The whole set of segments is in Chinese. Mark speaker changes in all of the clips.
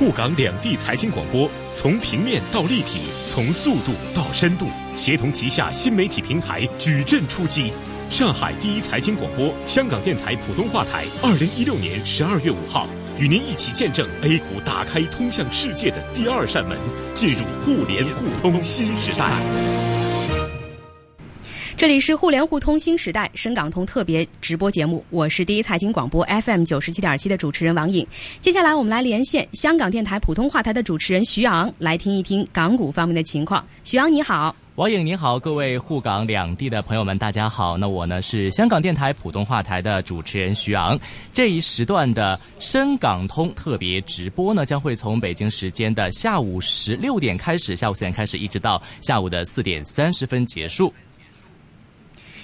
Speaker 1: 沪港两地财经广播，从平面到立体，从速度到深度，协同旗下新媒体平台矩阵出击。上海第一财经广播，香港电台普通话台，二零一六年十二月五号，与您一起见证 A 股打开通向世界的第二扇门，进入互联互通新时代。
Speaker 2: 这里是互联互通新时代深港通特别直播节目，我是第一财经广播 FM 九十七点七的主持人王颖。接下来我们来连线香港电台普通话台的主持人徐昂，来听一听港股方面的情况。徐昂你好，
Speaker 3: 王颖你好，各位沪港两地的朋友们，大家好。那我呢是香港电台普通话台的主持人徐昂。这一时段的深港通特别直播呢，将会从北京时间的下午十六点开始，下午四点开始，一直到下午的四点三十分结束。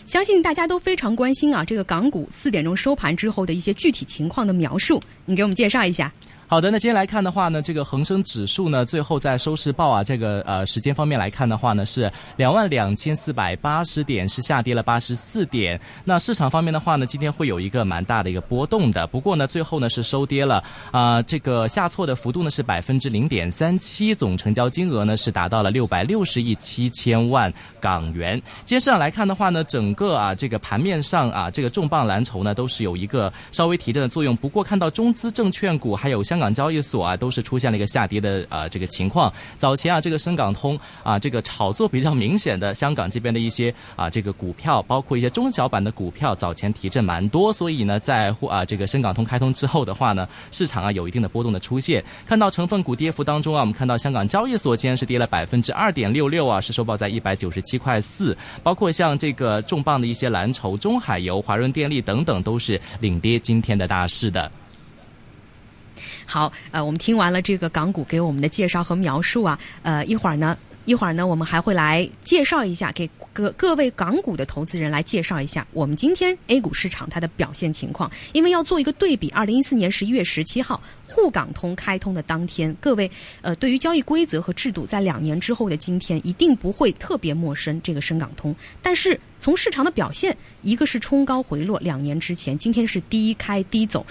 Speaker 2: 相信大家都非常关心啊，这个港股四点钟收盘之后的一些具体情况的描述，你给我们介绍一下。
Speaker 3: 好的，那今天来看的话呢，这个恒生指数呢，最后在收市报啊，这个呃时间方面来看的话呢，是两万两千四百八十点，是下跌了八十四点。那市场方面的话呢，今天会有一个蛮大的一个波动的，不过呢，最后呢是收跌了啊，这个下挫的幅度呢是百分之零点三七，总成交金额呢是达到了六百六十亿七千万港元。今天市场来看的话呢，整个啊这个盘面上啊这个重磅蓝筹呢都是有一个稍微提振的作用，不过看到中资证券股还有像。香港交易所啊，都是出现了一个下跌的呃这个情况。早前啊，这个深港通啊，这个炒作比较明显的香港这边的一些啊这个股票，包括一些中小板的股票，早前提振蛮多。所以呢，在啊这个深港通开通之后的话呢，市场啊有一定的波动的出现。看到成分股跌幅当中啊，我们看到香港交易所今天是跌了百分之二点六六啊，是收报在一百九十七块四。包括像这个重磅的一些蓝筹，中海油、华润电力等等，都是领跌今天的大势的。
Speaker 2: 好，呃，我们听完了这个港股给我们的介绍和描述啊，呃，一会儿呢，一会儿呢，我们还会来介绍一下，给各各位港股的投资人来介绍一下我们今天 A 股市场它的表现情况，因为要做一个对比，二零一四年十一月十七号。沪港通开通的当天，各位，呃，对于交易规则和制度，在两年之后的今天，一定不会特别陌生。这个深港通，但是从市场的表现，一个是冲高回落，两年之前，今天是低开低走，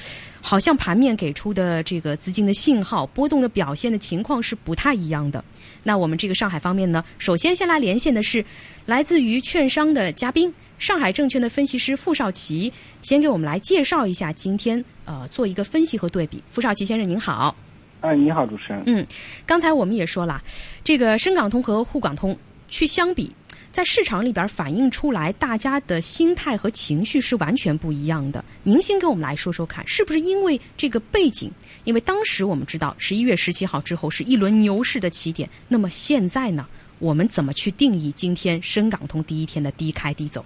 Speaker 2: 好像盘面给出的这个资金的信号波动的表现的情况是不太一样的。那我们这个上海方面呢，首先先来连线的是来自于券商的嘉宾。上海证券的分析师傅少奇，先给我们来介绍一下今天呃做一个分析和对比。傅少奇先生您好，
Speaker 4: 哎你好主持人。
Speaker 2: 嗯，刚才我们也说了，这个深港通和沪港通去相比，在市场里边反映出来，大家的心态和情绪是完全不一样的。您先给我们来说说看，是不是因为这个背景？因为当时我们知道十一月十七号之后是一轮牛市的起点，那么现在呢，我们怎么去定义今天深港通第一天的低开低走？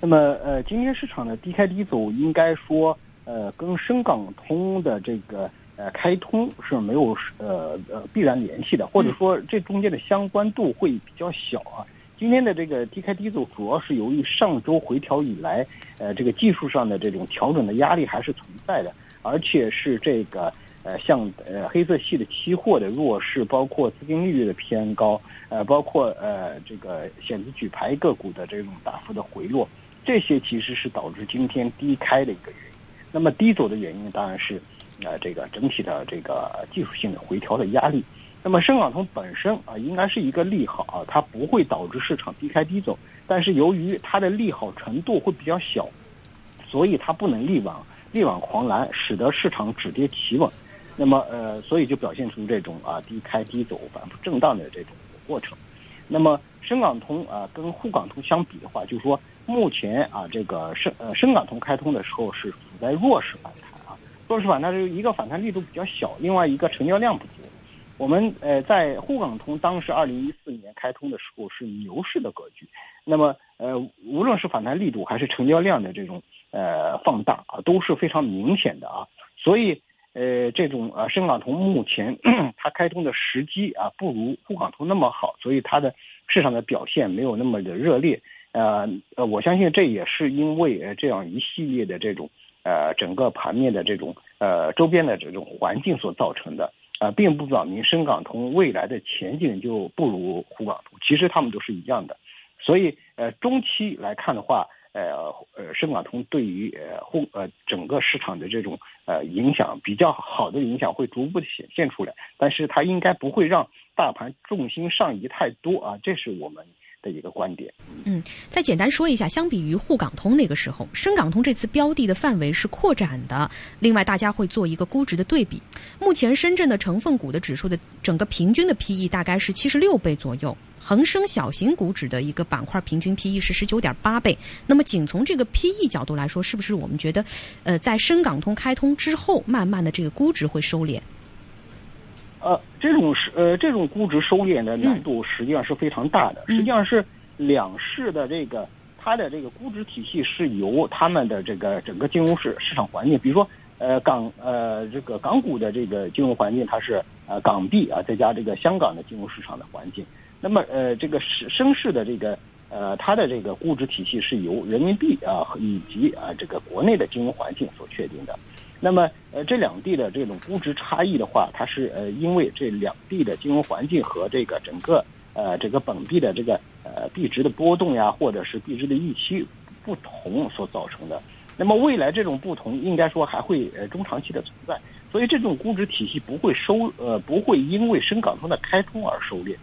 Speaker 4: 那么，呃，今天市场的低开低走，应该说，呃，跟深港通的这个呃开通是没有呃呃必然联系的，或者说这中间的相关度会比较小啊。今天的这个低开低走，主要是由于上周回调以来，呃，这个技术上的这种调整的压力还是存在的，而且是这个呃像呃黑色系的期货的弱势，包括资金利率的偏高，呃，包括呃这个险资举牌个股的这种大幅的回落。这些其实是导致今天低开的一个原因。那么低走的原因当然是，呃，这个整体的这个技术性的回调的压力。那么深港通本身啊，应该是一个利好啊，它不会导致市场低开低走。但是由于它的利好程度会比较小，所以它不能力挽力挽狂澜，使得市场止跌企稳。那么呃，所以就表现出这种啊低开低走、反复震荡的这种过程。那么深港通啊，跟沪港通相比的话，就是说。目前啊，这个深呃深港通开通的时候是处在弱势反弹，弱势反弹是一个反弹力度比较小，另外一个成交量不足。我们呃在沪港通当时二零一四年开通的时候是牛市的格局，那么呃无论是反弹力度还是成交量的这种呃放大啊都是非常明显的啊，所以呃这种呃深港通目前 它开通的时机啊不如沪港通那么好，所以它的市场的表现没有那么的热烈。呃呃，我相信这也是因为呃这样一系列的这种呃整个盘面的这种呃周边的这种环境所造成的啊，并不表明深港通未来的前景就不如沪港通，其实他们都是一样的。所以呃中期来看的话，呃呃深港通对于呃沪呃整个市场的这种呃影响比较好的影响会逐步的显现出来，但是它应该不会让大盘重心上移太多啊，这是我们。的一个观点。
Speaker 2: 嗯，再简单说一下，相比于沪港通那个时候，深港通这次标的的范围是扩展的。另外，大家会做一个估值的对比。目前深圳的成分股的指数的整个平均的 PE 大概是七十六倍左右，恒生小型股指的一个板块平均 PE 是十九点八倍。那么，仅从这个 PE 角度来说，是不是我们觉得，呃，在深港通开通之后，慢慢的这个估值会收敛？
Speaker 4: 呃，这种是呃，这种估值收敛的难度实际上是非常大的。实际上是两市的这个它的这个估值体系是由他们的这个整个金融市市场环境，比如说呃港呃这个港股的这个金融环境，它是呃港币啊，再加这个香港的金融市场的环境。那么呃这个深深市的这个呃它的这个估值体系是由人民币啊以及啊这个国内的金融环境所确定的。那么，呃，这两地的这种估值差异的话，它是呃，因为这两地的金融环境和这个整个呃这个本币的这个呃币值的波动呀，或者是币值的预期不同所造成的。那么未来这种不同，应该说还会呃中长期的存在。所以这种估值体系不会收呃不会因为深港通的开通而收敛，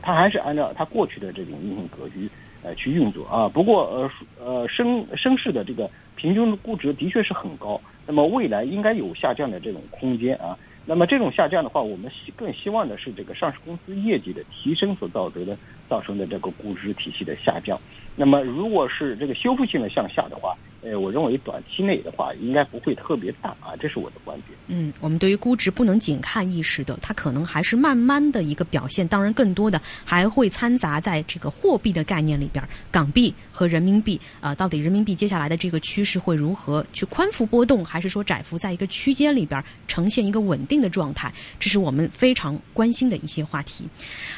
Speaker 4: 它还是按照它过去的这种运行格局呃去运作啊。不过呃呃深深市的这个平均估值的确是很高。那么未来应该有下降的这种空间啊。那么这种下降的话，我们希更希望的是这个上市公司业绩的提升所造成的造成的这个估值体系的下降。那么如果是这个修复性的向下的话，呃，我认为短期内的话应该不会特别大啊，这是我的观点。
Speaker 2: 嗯，我们对于估值不能仅看一时的，它可能还是慢慢的一个表现。当然，更多的还会掺杂在这个货币的概念里边，港币和人民币啊，到底人民币接下来的这个趋势会如何去宽幅波动，还是说窄幅在一个区间里边呈现一个稳定的状态？这是我们非常关心的一些话题。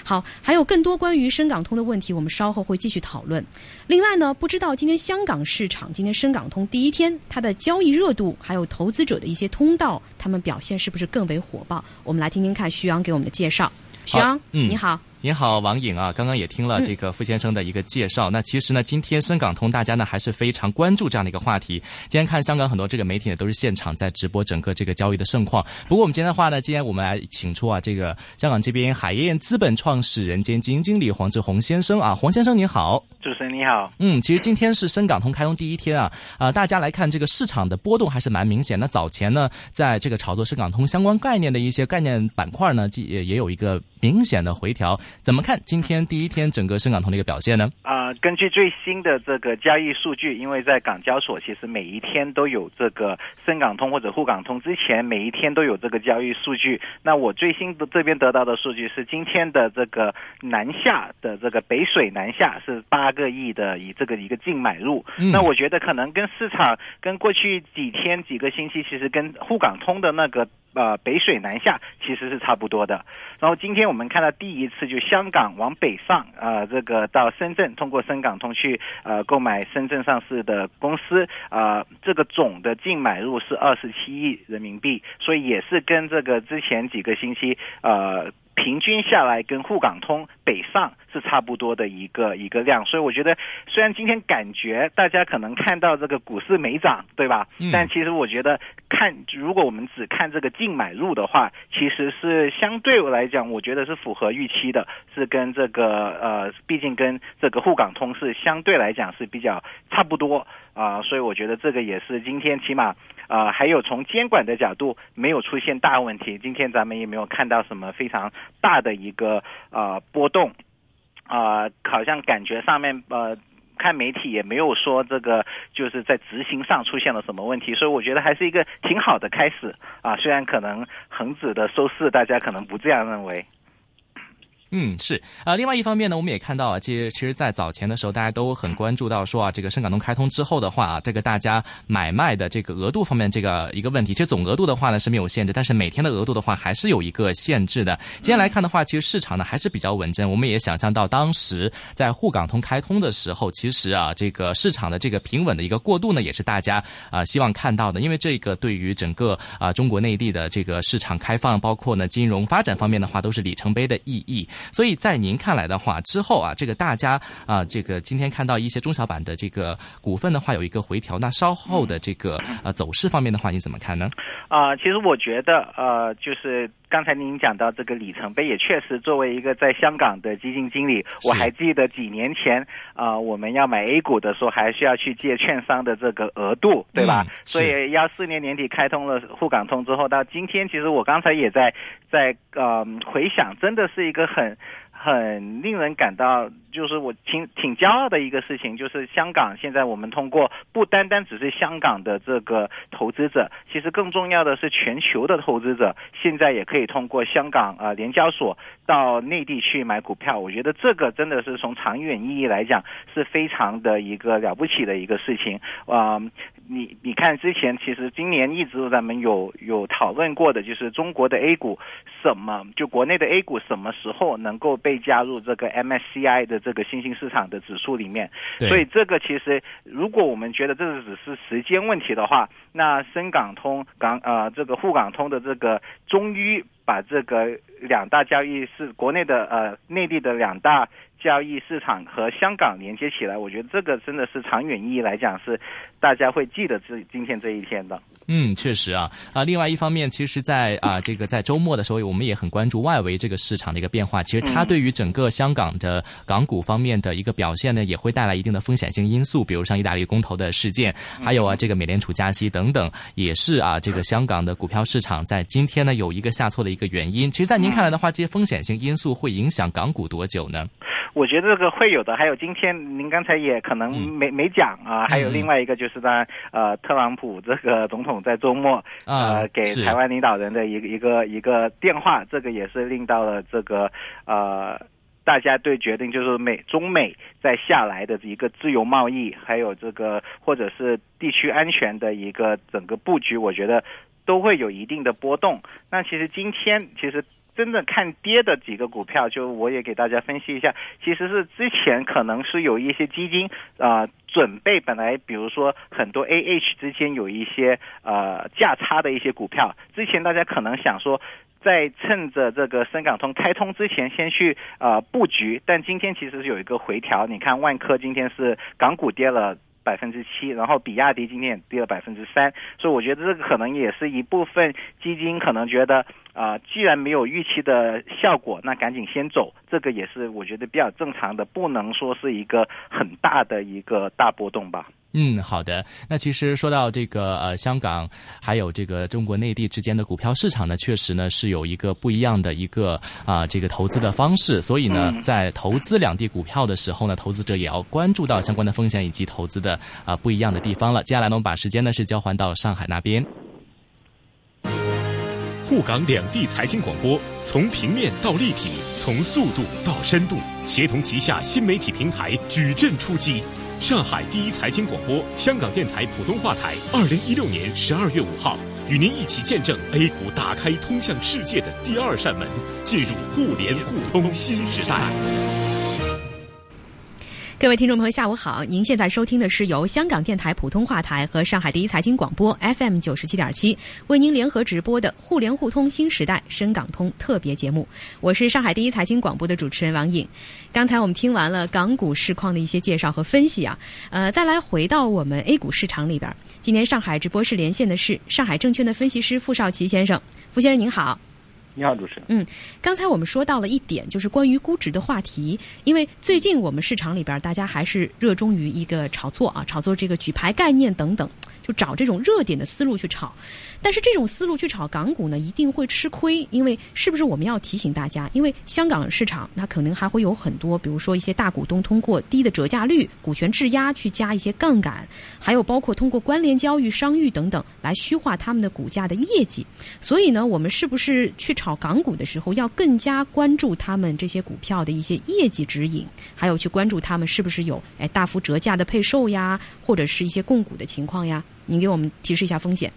Speaker 2: 好，还有更多关于深港通的问题，我们稍后会继续讨论。另外呢，不知道今天香港市场今天深港通第一天它的交易热度，还有投资者的一些通道，他们表现是不是更为火爆？我们来听听看徐阳给我们的介绍。徐阳，
Speaker 3: 嗯，
Speaker 2: 你好。
Speaker 3: 你好，王颖啊，刚刚也听了这个傅先生的一个介绍。那其实呢，今天深港通大家呢还是非常关注这样的一个话题。今天看香港很多这个媒体呢都是现场在直播整个这个交易的盛况。不过我们今天的话呢，今天我们来请出啊这个香港这边海燕资本创始人兼基金经理黄志宏先生啊，黄先生您好，
Speaker 5: 主持人你好。
Speaker 3: 嗯，其实今天是深港通开通第一天啊，啊大家来看这个市场的波动还是蛮明显。那早前呢，在这个炒作深港通相关概念的一些概念板块呢，也也有一个明显的回调。怎么看今天？天第一天整个深港通的一个表现呢？
Speaker 5: 啊，根据最新的这个交易数据，因为在港交所其实每一天都有这个深港通或者沪港通之前每一天都有这个交易数据。那我最新的这边得到的数据是今天的这个南下的这个北水南下是八个亿的以这个一个净买入。那我觉得可能跟市场跟过去几天几个星期其实跟沪港通的那个。呃，北水南下其实是差不多的。然后今天我们看到第一次，就香港往北上，呃，这个到深圳通过深港通去呃购买深圳上市的公司，啊，这个总的净买入是二十七亿人民币，所以也是跟这个之前几个星期呃。平均下来跟沪港通北上是差不多的一个一个量，所以我觉得虽然今天感觉大家可能看到这个股市没涨，对吧？但其实我觉得看如果我们只看这个净买入的话，其实是相对我来讲，我觉得是符合预期的，是跟这个呃，毕竟跟这个沪港通是相对来讲是比较差不多啊，所以我觉得这个也是今天起码。啊，还有从监管的角度没有出现大问题，今天咱们也没有看到什么非常大的一个呃波动，啊，好像感觉上面呃看媒体也没有说这个就是在执行上出现了什么问题，所以我觉得还是一个挺好的开始啊，虽然可能恒指的收市大家可能不这样认为。
Speaker 3: 嗯，是啊。另外一方面呢，我们也看到啊，其实其实，在早前的时候，大家都很关注到说啊，这个深港通开通之后的话啊，这个大家买卖的这个额度方面这个一个问题。其实总额度的话呢是没有限制，但是每天的额度的话还是有一个限制的。今天来看的话，其实市场呢还是比较稳正。我们也想象到当时在沪港通开通的时候，其实啊，这个市场的这个平稳的一个过渡呢，也是大家啊希望看到的。因为这个对于整个啊中国内地的这个市场开放，包括呢金融发展方面的话，都是里程碑的意义。所以在您看来的话，之后啊，这个大家啊，这个今天看到一些中小板的这个股份的话有一个回调，那稍后的这个呃走势方面的话，你怎么看呢？
Speaker 5: 啊、其实我觉得呃，就是刚才您讲到这个里程碑，也确实作为一个在香港的基金经理，我还记得几年前啊、我们要买 A 股的时候，还需要去借券商的这个额度，对吧？
Speaker 3: 嗯
Speaker 5: 所以幺四年年底开通了沪港通之后，到今天，其实我刚才也在在呃回想，真的是一个很。很令人感到，就是我挺挺骄傲的一个事情，就是香港现在我们通过不单单只是香港的这个投资者，其实更重要的是全球的投资者，现在也可以通过香港啊、呃联交所到内地去买股票。我觉得这个真的是从长远意义来讲是非常的一个了不起的一个事情啊、你你看，之前其实今年一直咱们有有讨论过的，就是中国的 A 股什么，就国内的 A 股什么时候能够被加入这个 MSCI 的这个新兴市场的指数里面？所以这个其实，如果我们觉得这只是时间问题的话，那深港通港呃这个沪港通的这个终于把这个两大交易是国内的呃内地的两大交易市场和香港连接起来，我觉得这个真的是长远意义来讲是大家会记得这今天这一天的。
Speaker 3: 嗯，确实啊啊。另外一方面，其实在，啊这个在周末的时候，我们也很关注外围这个市场的一个变化。其实它对于整个香港的港股方面的一个表现呢，也会带来一定的风险性因素，比如像意大利公投的事件，还有啊这个美联储加息等等，也是啊这个香港的股票市场在今天呢有一个下挫的一个原因。其实，在您看来的话，这些风险性因素会影响港股多久呢？
Speaker 5: 我觉得这个会有的，还有今天您刚才也可能
Speaker 3: 嗯
Speaker 5: 没、没讲啊，还有另外一个就是当然呃，特朗普这个总统在周末
Speaker 3: 啊
Speaker 5: 呃给台湾领导人的一个一个一个电话，这个也是令到了这个呃。大家对决定就是美中美在下来的一个自由贸易，还有这个或者是地区安全的一个整个布局，我觉得都会有一定的波动。那其实今天其实真的看跌的几个股票，就我也给大家分析一下，其实是之前可能是有一些基金啊、准备本来比如说很多 A H 之间有一些呃价差的一些股票，之前大家可能想说。在趁着这个深港通开通之前，先去呃布局，但今天其实是有一个回调。你看万科今天是港股跌了百分之七，然后比亚迪今天也跌了百分之三，所以我觉得这个可能也是一部分基金可能觉得啊、既然没有预期的效果，那赶紧先走，这个也是我觉得比较正常的，不能说是一个很大的一个大波动吧。
Speaker 3: 嗯，好的。那其实说到这个呃，香港还有这个中国内地之间的股票市场呢，确实呢是有一个不一样的一个啊、这个投资的方式。所以呢，
Speaker 5: 嗯
Speaker 3: 在投资两地股票的时候呢，投资者也要关注到相关的风险以及投资的啊、不一样的地方了。接下来呢，我们把时间呢是交还到上海那边。
Speaker 1: 沪港两地财经广播，从平面到立体，从速度到深度，协同旗下新媒体平台矩阵出击。上海第一财经广播，香港电台普通话台，二零一六年十二月五号，与您一起见证 A 股打开通向世界的第二扇门，进入互联互通新时代。
Speaker 2: 各位听众朋友，下午好！您现在收听的是由香港电台普通话台和上海第一财经广播 FM 九十七点七为您联合直播的“互联互通新时代”深港通特别节目。我是上海第一财经广播的主持人王颖。刚才我们听完了港股市况的一些介绍和分析啊，呃，再来回到我们 A 股市场里边。今天上海直播室连线的是上海证券的分析师傅少奇先生，傅先生您好。
Speaker 4: 你好，主持人。
Speaker 2: 嗯刚才我们说到了一点，就是关于估值的话题。因为最近我们市场里边，大家还是热衷于一个炒作啊，炒作这个举牌概念等等，就找这种热点的思路去炒。但是这种思路去炒港股呢，一定会吃亏，因为是不是我们要提醒大家？因为香港市场它可能还会有很多，比如说一些大股东通过低的折价率、股权质押去加一些杠杆，还有包括通过关联交易、商誉等等来虚化他们的股价的业绩。所以呢，我们是不是去炒港股的时候，要更加关注他们这些股票的一些业绩指引，还有去关注他们是不是有哎大幅折价的配售呀，或者是一些供股的情况呀？您给我们提示一下风险。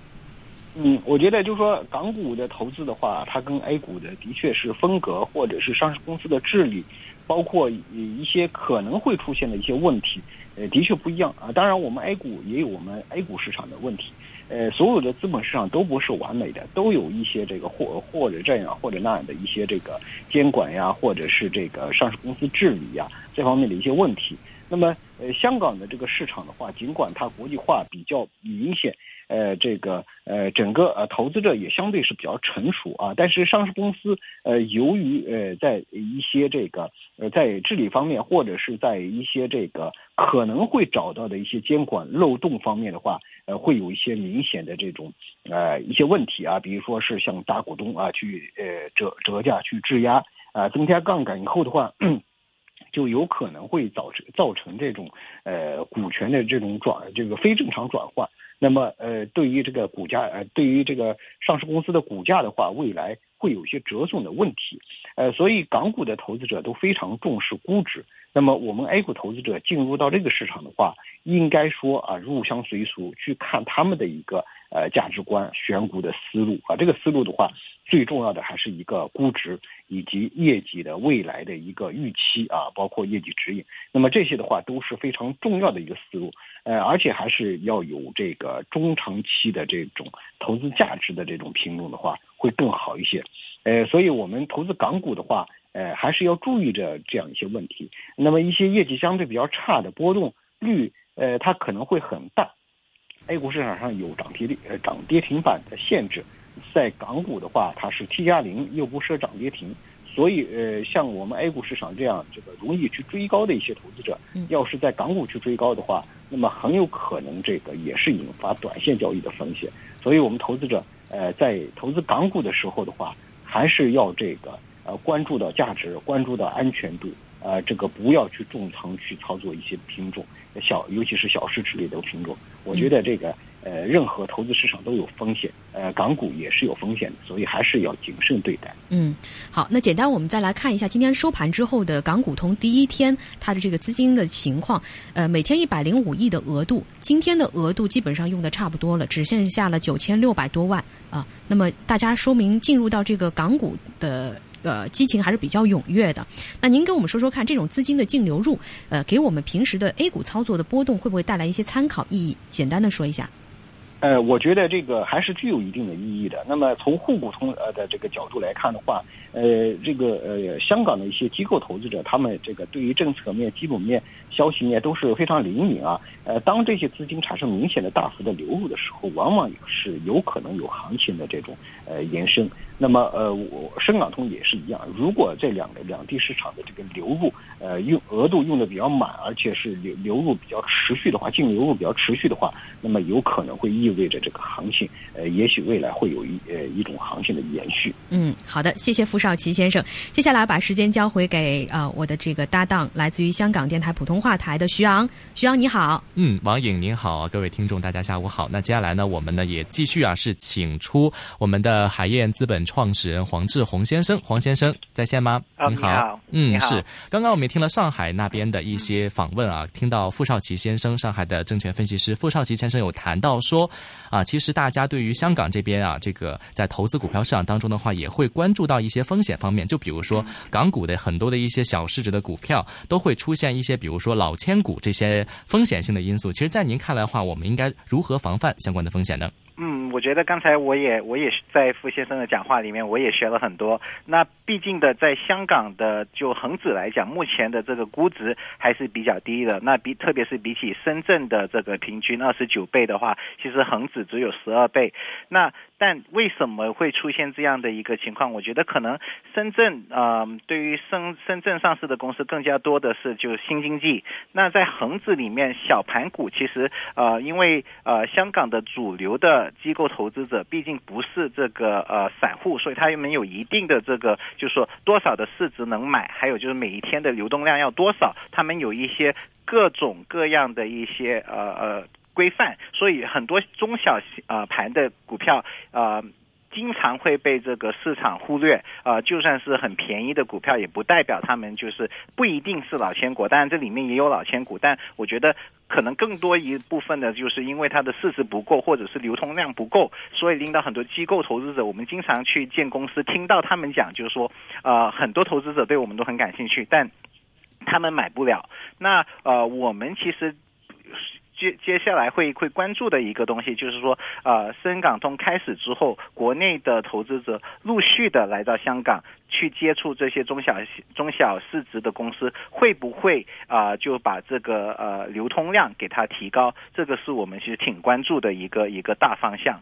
Speaker 4: 嗯，我觉得就是说，港股的投资的话，它跟 A 股的的确是风格，或者是上市公司的治理，包括一些可能会出现的一些问题，呃，的确不一样啊。当然，我们 A 股也有我们 A 股市场的问题，呃，所有的资本市场都不是完美的，都有一些这个或或者这样或者那样的一些这个监管呀，或者是这个上市公司治理呀这方面的一些问题。那么，呃，香港的这个市场的话，尽管它国际化比较明显。呃，这个呃，整个呃，投资者也相对是比较成熟啊。但是上市公司呃，由于呃，在一些这个呃，在治理方面，或者是在一些这个可能会找到的一些监管漏洞方面的话，呃，会有一些明显的这种呃一些问题啊。比如说是像大股东啊去呃折折价去质押啊，增加杠杆以后的话，就有可能会造成造成这种呃股权的这种转这个非正常转换。那么，呃，对于这个股价，呃，对于这个上市公司的股价的话，未来会有一些折损的问题，呃，所以港股的投资者都非常重视估值。那么，我们 A 股投资者进入到这个市场的话，应该说啊，入乡随俗去看他们的一个呃价值观、选股的思路啊，这个思路的话。最重要的还是一个估值以及业绩的未来的一个预期啊，包括业绩指引。那么这些的话都是非常重要的一个思路，呃，而且还是要有这个中长期的这种投资价值的这种品种的话，会更好一些。呃，所以我们投资港股的话，呃，还是要注意着这样一些问题。那么一些业绩相对比较差的波动率，呃，它可能会很大。A 股市场上有涨跌呃涨跌停板的限制。在港股的话，它是 T 加零，又不设涨跌停，所以呃，像我们 A 股市场这样这个容易去追高的一些投资者，要是在港股去追高的话，那么很有可能这个也是引发短线交易的风险。所以我们投资者呃在投资港股的时候的话，还是要这个呃关注到价值，关注到安全度，呃，这个不要去重仓去操作一些品种，小尤其是小市值类的品种，我觉得这个。呃，任何投资市场都有风险，呃，港股也是有风险的，所以还是要谨慎对待。
Speaker 2: 嗯，好，那简单我们再来看一下今天收盘之后的港股通第一天它的这个资金的情况。呃，每天一百零五亿的额度，今天的额度基本上用的差不多了，只剩下了九千六百多万啊。那么大家说明进入到这个港股的呃激情还是比较踊跃的。那您跟我们说说看，这种资金的净流入，呃，给我们平时的 A 股操作的波动会不会带来一些参考意义？简单的说一下。
Speaker 4: 呃，我觉得这个还是具有一定的意义的。那么从沪股通呃的这个角度来看的话，呃，这个呃香港的一些机构投资者，他们这个对于政策面、基本面、消息面都是非常灵敏啊。呃，当这些资金产生明显的大幅的流入的时候，往往也是有可能有行情的这种呃延伸。那么呃，我深港通也是一样，如果这两个两地市场的这个流入呃用额度用的比较满，而且是流流入比较持续的话，净流入比较持续的话，那么有可能会意味着这个行情呃，也许未来会有一呃一种行情的延续。
Speaker 2: 嗯，好的，谢谢傅少奇先生。接下来把时间交回给呃我的这个搭档，来自于香港电台普通话台的徐昂。徐昂你好。
Speaker 3: 嗯，王颖您好，各位听众大家下午好。那接下来呢，我们呢也继续啊是请出我们的海燕资本。创始人黄志宏先生，黄先生在线吗？
Speaker 5: 你
Speaker 3: 好，嗯，是。刚刚我们也听了上海那边的一些访问啊，听到傅少奇先生，上海的证券分析师傅少奇先生有谈到说，啊，其实大家对于香港这边啊，这个在投资股票市场当中的话，也会关注到一些风险方面，就比如说港股的很多的一些小市值的股票，都会出现一些，比如说老千股这些风险性的因素。其实，在您看来的话，我们应该如何防范相关的风险呢？
Speaker 5: 嗯，我觉得刚才我也我也是在傅先生的讲话里面，我也学了很多。那毕竟的，在香港的就恒指来讲，目前的这个估值还是比较低的。那比特别是比起深圳的这个平均二十九倍的话，其实恒指只有十二倍。那但为什么会出现这样的一个情况？我觉得可能深圳啊，对于深深圳上市的公司更加多的是就是新经济。那在恒指里面，小盘股其实呃，因为呃香港的主流的机构投资者毕竟不是这个呃散户，所以他们有一定的这个，就是说多少的市值能买，还有就是每一天的流动量要多少，他们有一些各种各样的一些呃呃。规范，所以很多中小呃盘的股票呃经常会被这个市场忽略啊，就算是很便宜的股票，也不代表他们就是不一定是老千股。当然这里面也有老千股，但我觉得可能更多一部分的就是因为它的市值不够，或者是流通量不够，所以令到很多机构投资者，我们经常去见公司，听到他们讲，就是说呃很多投资者对我们都很感兴趣，但他们买不了。那呃我们其实。接接下来会会关注的一个东西，就是说，呃，深港通开始之后，国内的投资者陆续的来到香港去接触这些中小中小市值的公司，会不会啊就把这个呃流通量给它提高？这个是我们其实挺关注的一个一个大方向。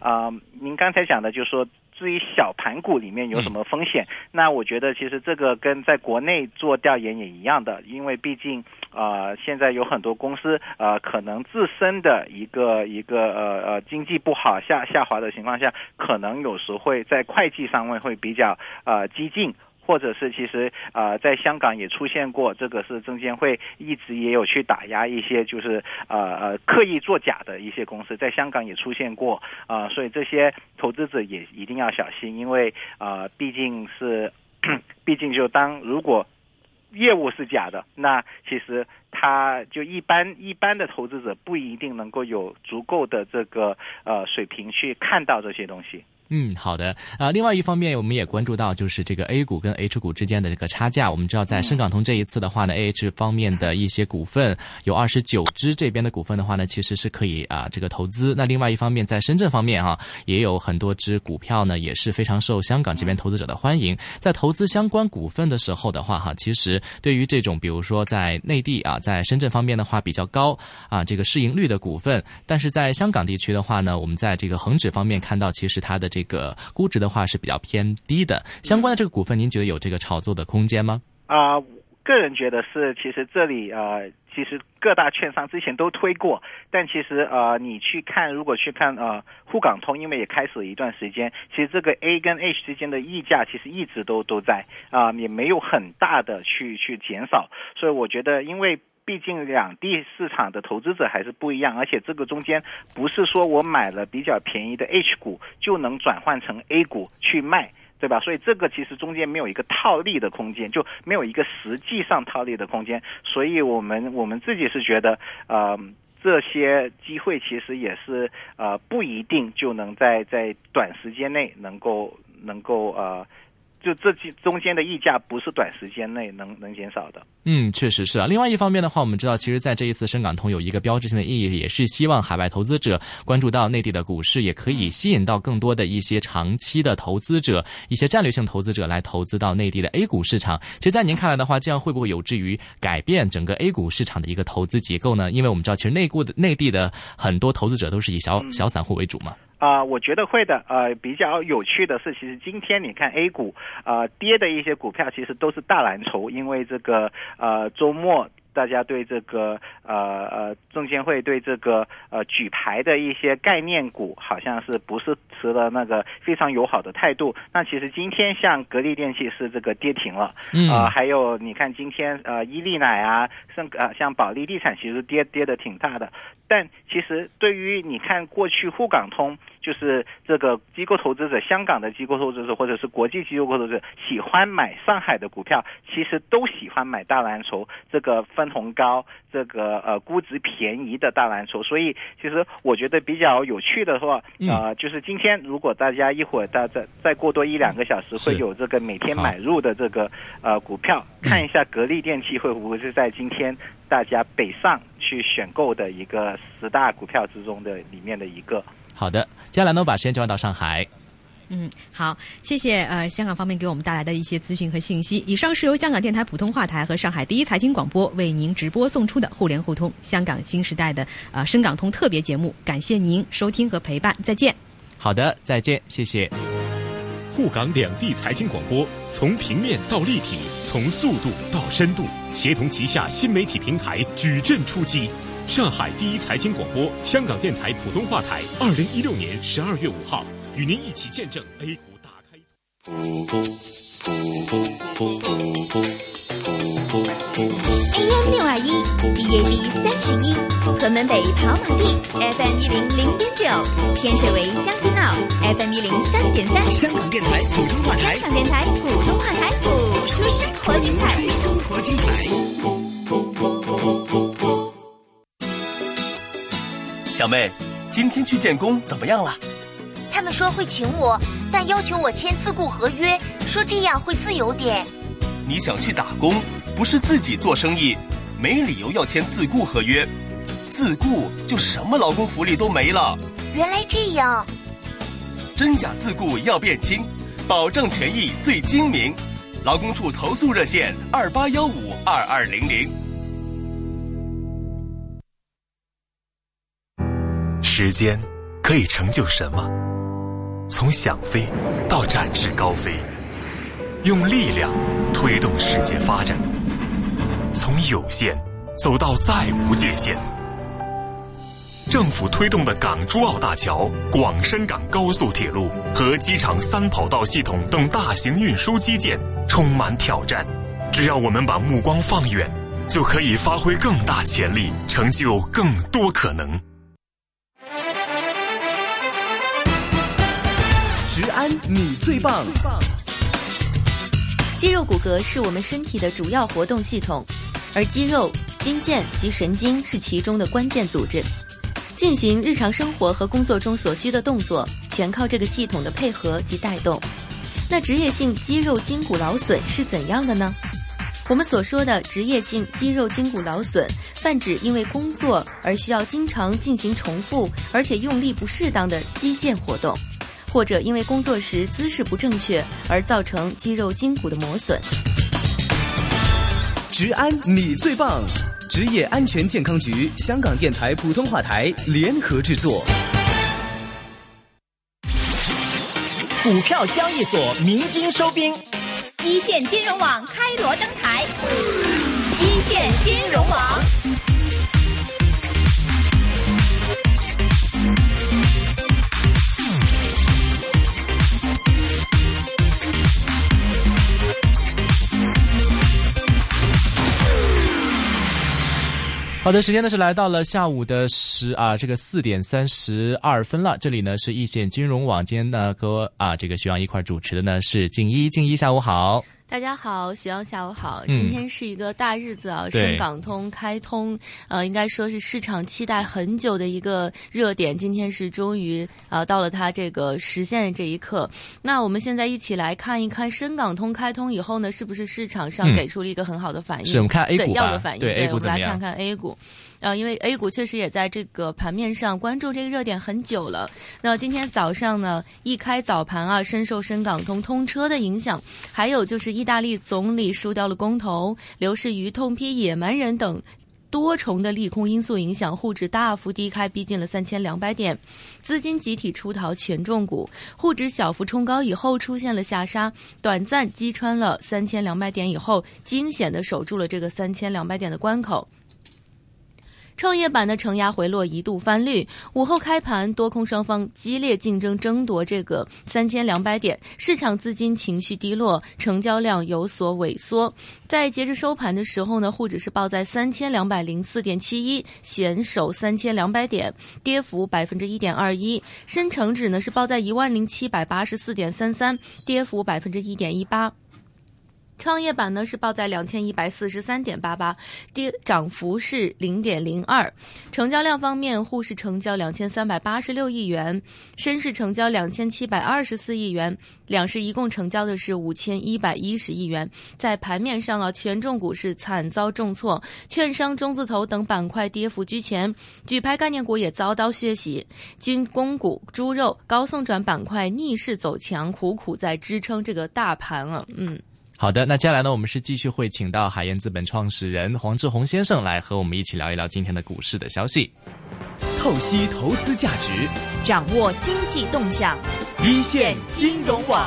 Speaker 5: 啊，您刚才讲的就是说。至于小盘股里面有什么风险，那我觉得其实这个跟在国内做调研也一样的，因为毕竟呃现在有很多公司呃可能自身的一个一个呃呃经济不好下下滑的情况下，可能有时会在会计上面会比较呃激进。或者是其实呃，在香港也出现过，这个是证监会一直也有去打压一些，就是呃呃刻意作假的一些公司，在香港也出现过啊，所以这些投资者也一定要小心，因为啊，毕竟是，毕竟就当如果业务是假的，那其实他就一般一般的投资者不一定能够有足够的这个呃水平去看到这些东西。
Speaker 3: 嗯，好的。啊，另外一方面，我们也关注到，就是这个 A 股跟 H 股之间的这个差价。我们知道，在深港通这一次的话呢，A H 方面的一些股份有二十九只，这边的股份的话呢，其实是可以啊这个投资。那另外一方面，在深圳方面啊，也有很多只股票呢，也是非常受香港这边投资者的欢迎。在投资相关股份的时候的话哈，其实对于这种比如说在内地啊，在深圳方面的话比较高啊这个市盈率的股份，但是在香港地区的话呢，我们在这个恒指方面看到，其实它的这个估值的话是比较偏低的，相关的这个股份，您觉得有这个炒作的空间吗？
Speaker 5: 啊，个人觉得是，其实这里呃，其实各大券商之前都推过，但其实呃，你去看，如果去看呃沪港通，因为也开始了一段时间，其实这个 A 跟 H 之间的溢价其实一直都都在啊，也没有很大的去去减少，所以我觉得因为。毕竟两地市场的投资者还是不一样，而且这个中间不是说我买了比较便宜的 H 股就能转换成 A 股去卖，对吧？所以这个其实中间没有一个套利的空间，就没有一个实际上套利的空间。所以我们我们自己是觉得，呃，这些机会其实也是呃不一定就能在在短时间内能够能够呃。就这期中间的溢价不是短时间内能能减少的。
Speaker 3: 嗯，确实是啊。另外一方面的话，我们知道，其实在这一次深港通有一个标志性的意义，也是希望海外投资者关注到内地的股市，也可以吸引到更多的一些长期的投资者、一些战略性投资者来投资到内地的 A 股市场。其实，在您看来的话，这样会不会有助于改变整个 A 股市场的一个投资结构呢？因为我们知道，其实内股的内地的很多投资者都是以小小散户为主嘛。
Speaker 5: 啊，我觉得会的。呃，比较有趣的是，其实今天你看 A 股，呃，跌的一些股票其实都是大蓝筹，因为这个呃周末。大家对这个呃呃证监会对这个呃举牌的一些概念股，好像是不是持了那个非常友好的态度？那其实今天像格力电器是这个跌停了，啊，还有你看今天呃伊利奶啊，像呃像保利地产其实跌跌的挺大的。但其实对于你看过去沪港通，就是这个机构投资者，香港的机构投资者或者是国际机构投资者喜欢买上海的股票，其实都喜欢买大蓝筹这个分。红高，这个呃估值便宜的大蓝筹，所以其实我觉得比较有趣的话，呃，就是今天如果大家一会儿大再再过多一两个小时，会有这个每天买入的这个呃股票，看一下格力电器会不会是在今天大家北上去选购的一个十大股票之中的里面的一个。
Speaker 3: 好的，接下来呢，我把时间交换到上海。
Speaker 2: 嗯，好，谢谢呃香港方面给我们带来的一些资讯和信息。以上是由香港电台普通话台和上海第一财经广播为您直播送出的互联互通香港新时代的呃深港通特别节目，感谢您收听和陪伴，再见。
Speaker 3: 好的，再见，谢谢。
Speaker 1: 沪港两地财经广播，从平面到立体，从速度到深度，协同旗下新媒体平台矩阵出击。上海第一财经广播，香港电台普通话台，二零一六年十二月五号。与您一起见证 A 股打开通。
Speaker 6: AM 六二一，DAB 三十一，屯门北跑马地，FM 一零零点九，天水围将军澳，FM 一零三点三。
Speaker 7: 香港电台普通话台，
Speaker 6: 香港电台普通话台，播出生活精彩，
Speaker 7: 生活精彩。
Speaker 8: 小妹，今天去建工怎么样了？
Speaker 9: 他们说会请我，但要求我签自雇合约，说这样会自由点。
Speaker 8: 你想去打工，不是自己做生意，没理由要签自雇合约。自雇，就什么劳工福利都没了。
Speaker 9: 原来这样，
Speaker 8: 真假自雇要辨清，保障权益最精明。劳工处投诉热线：二八幺五二二零零。
Speaker 1: 时间可以成就什么？从想飞到展翅高飞，用力量推动世界发展，从有限走到再无界限。政府推动的港珠澳大桥、广深港高速铁路和机场三跑道系统等大型运输基建充满挑战，只要我们把目光放远，就可以发挥更大潜力，成就更多可能。
Speaker 7: 职安你最棒！
Speaker 10: 肌肉骨骼是我们身体的主要活动系统，而肌肉、筋腱及神经是其中的关键组织。进行日常生活和工作中所需的动作，全靠这个系统的配合及带动。那职业性肌肉筋骨劳损是怎样的呢？我们所说的职业性肌肉筋骨劳损，泛指因为工作而需要经常进行重复而且用力不适当的肌腱活动，或者因为工作时姿势不正确而造成肌肉筋骨的磨损。
Speaker 7: 职安你最棒！职业安全健康局、香港电台普通话台联合制作。股票交易所鸣金收兵，
Speaker 11: 一线金融网开锣登台，一线金融网。
Speaker 3: 好的，时间呢是来到了下午的十啊，这个四点三十二分了。这里呢是易线金融网，今天呢和啊这个徐阳一块主持的呢是静一，静一下午好。
Speaker 10: 大家好，徐阳下午好。
Speaker 3: 嗯
Speaker 10: 今天是一个大日子啊，
Speaker 3: 对
Speaker 10: 深港通开通，呃，应该说是市场期待很久的一个热点，今天是终于啊、到了它这个实现的这一刻。那我们现在一起来看一看深港通开通以后呢，是不是市场上
Speaker 3: 嗯
Speaker 10: 给出了一个很好的反应？
Speaker 3: 是我们看 A 股
Speaker 10: 怎样
Speaker 3: 吧
Speaker 10: 的反应？
Speaker 3: 对 A 股
Speaker 10: 我们来看看 A 股。啊，因为 A 股确实也在这个盘面上关注这个热点很久了。那今天早上呢，一开早盘啊，深受深港通通车的影响，还有就是意大利总理输掉了公投，刘士余痛批野蛮人等。多重的利空因素影响，沪指大幅低开，逼近了三千两百点，资金集体出逃权重股，沪指小幅冲高以后出现了下杀，短暂击穿了三千两百点以后，惊险的守住了这个三千两百点的关口。创业板的承压回落一度翻绿，午后开盘多空双方激烈竞争争夺这个三千两百点，市场资金情绪低落，成交量有所萎缩。在截至收盘的时候呢，沪指是报在三千两百零四点七一，险守三千两百点，跌幅百分之一点二一。深成指呢是报在一万零七百八十四点三三，跌幅百分之一点一八。创业板呢是报在两千一百四十三点八八，跌涨幅是零点零二。成交量方面，沪市成交两千三百八十六亿元，深市成交两千七百二十四亿元，两市一共成交的是五千一百一十亿元。在盘面上啊，权重股是惨遭重挫，券商、中字头等板块跌幅居前，举牌概念股也遭到血洗，军工股、猪肉、高送转板块逆势走强，苦苦在支撑这个大盘了。嗯。
Speaker 3: 好的，那接下来呢，我们是继续会请到海燕资本创始人黄志宏先生来和我们一起聊一聊今天的股市的消息。
Speaker 7: 透析投资价值，
Speaker 12: 掌握经济动向，
Speaker 7: 一线金融网。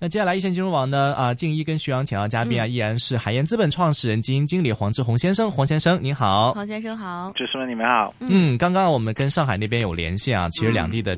Speaker 3: 那接下来一线金融网呢啊，静一跟徐阳请到嘉宾啊，依然是海燕资本创始人、基金经理黄志宏先生。黄先生您好，
Speaker 10: 黄先生好，
Speaker 5: 主持人你们好。
Speaker 3: 嗯，刚刚我们跟上海那边有连线啊，其实两地的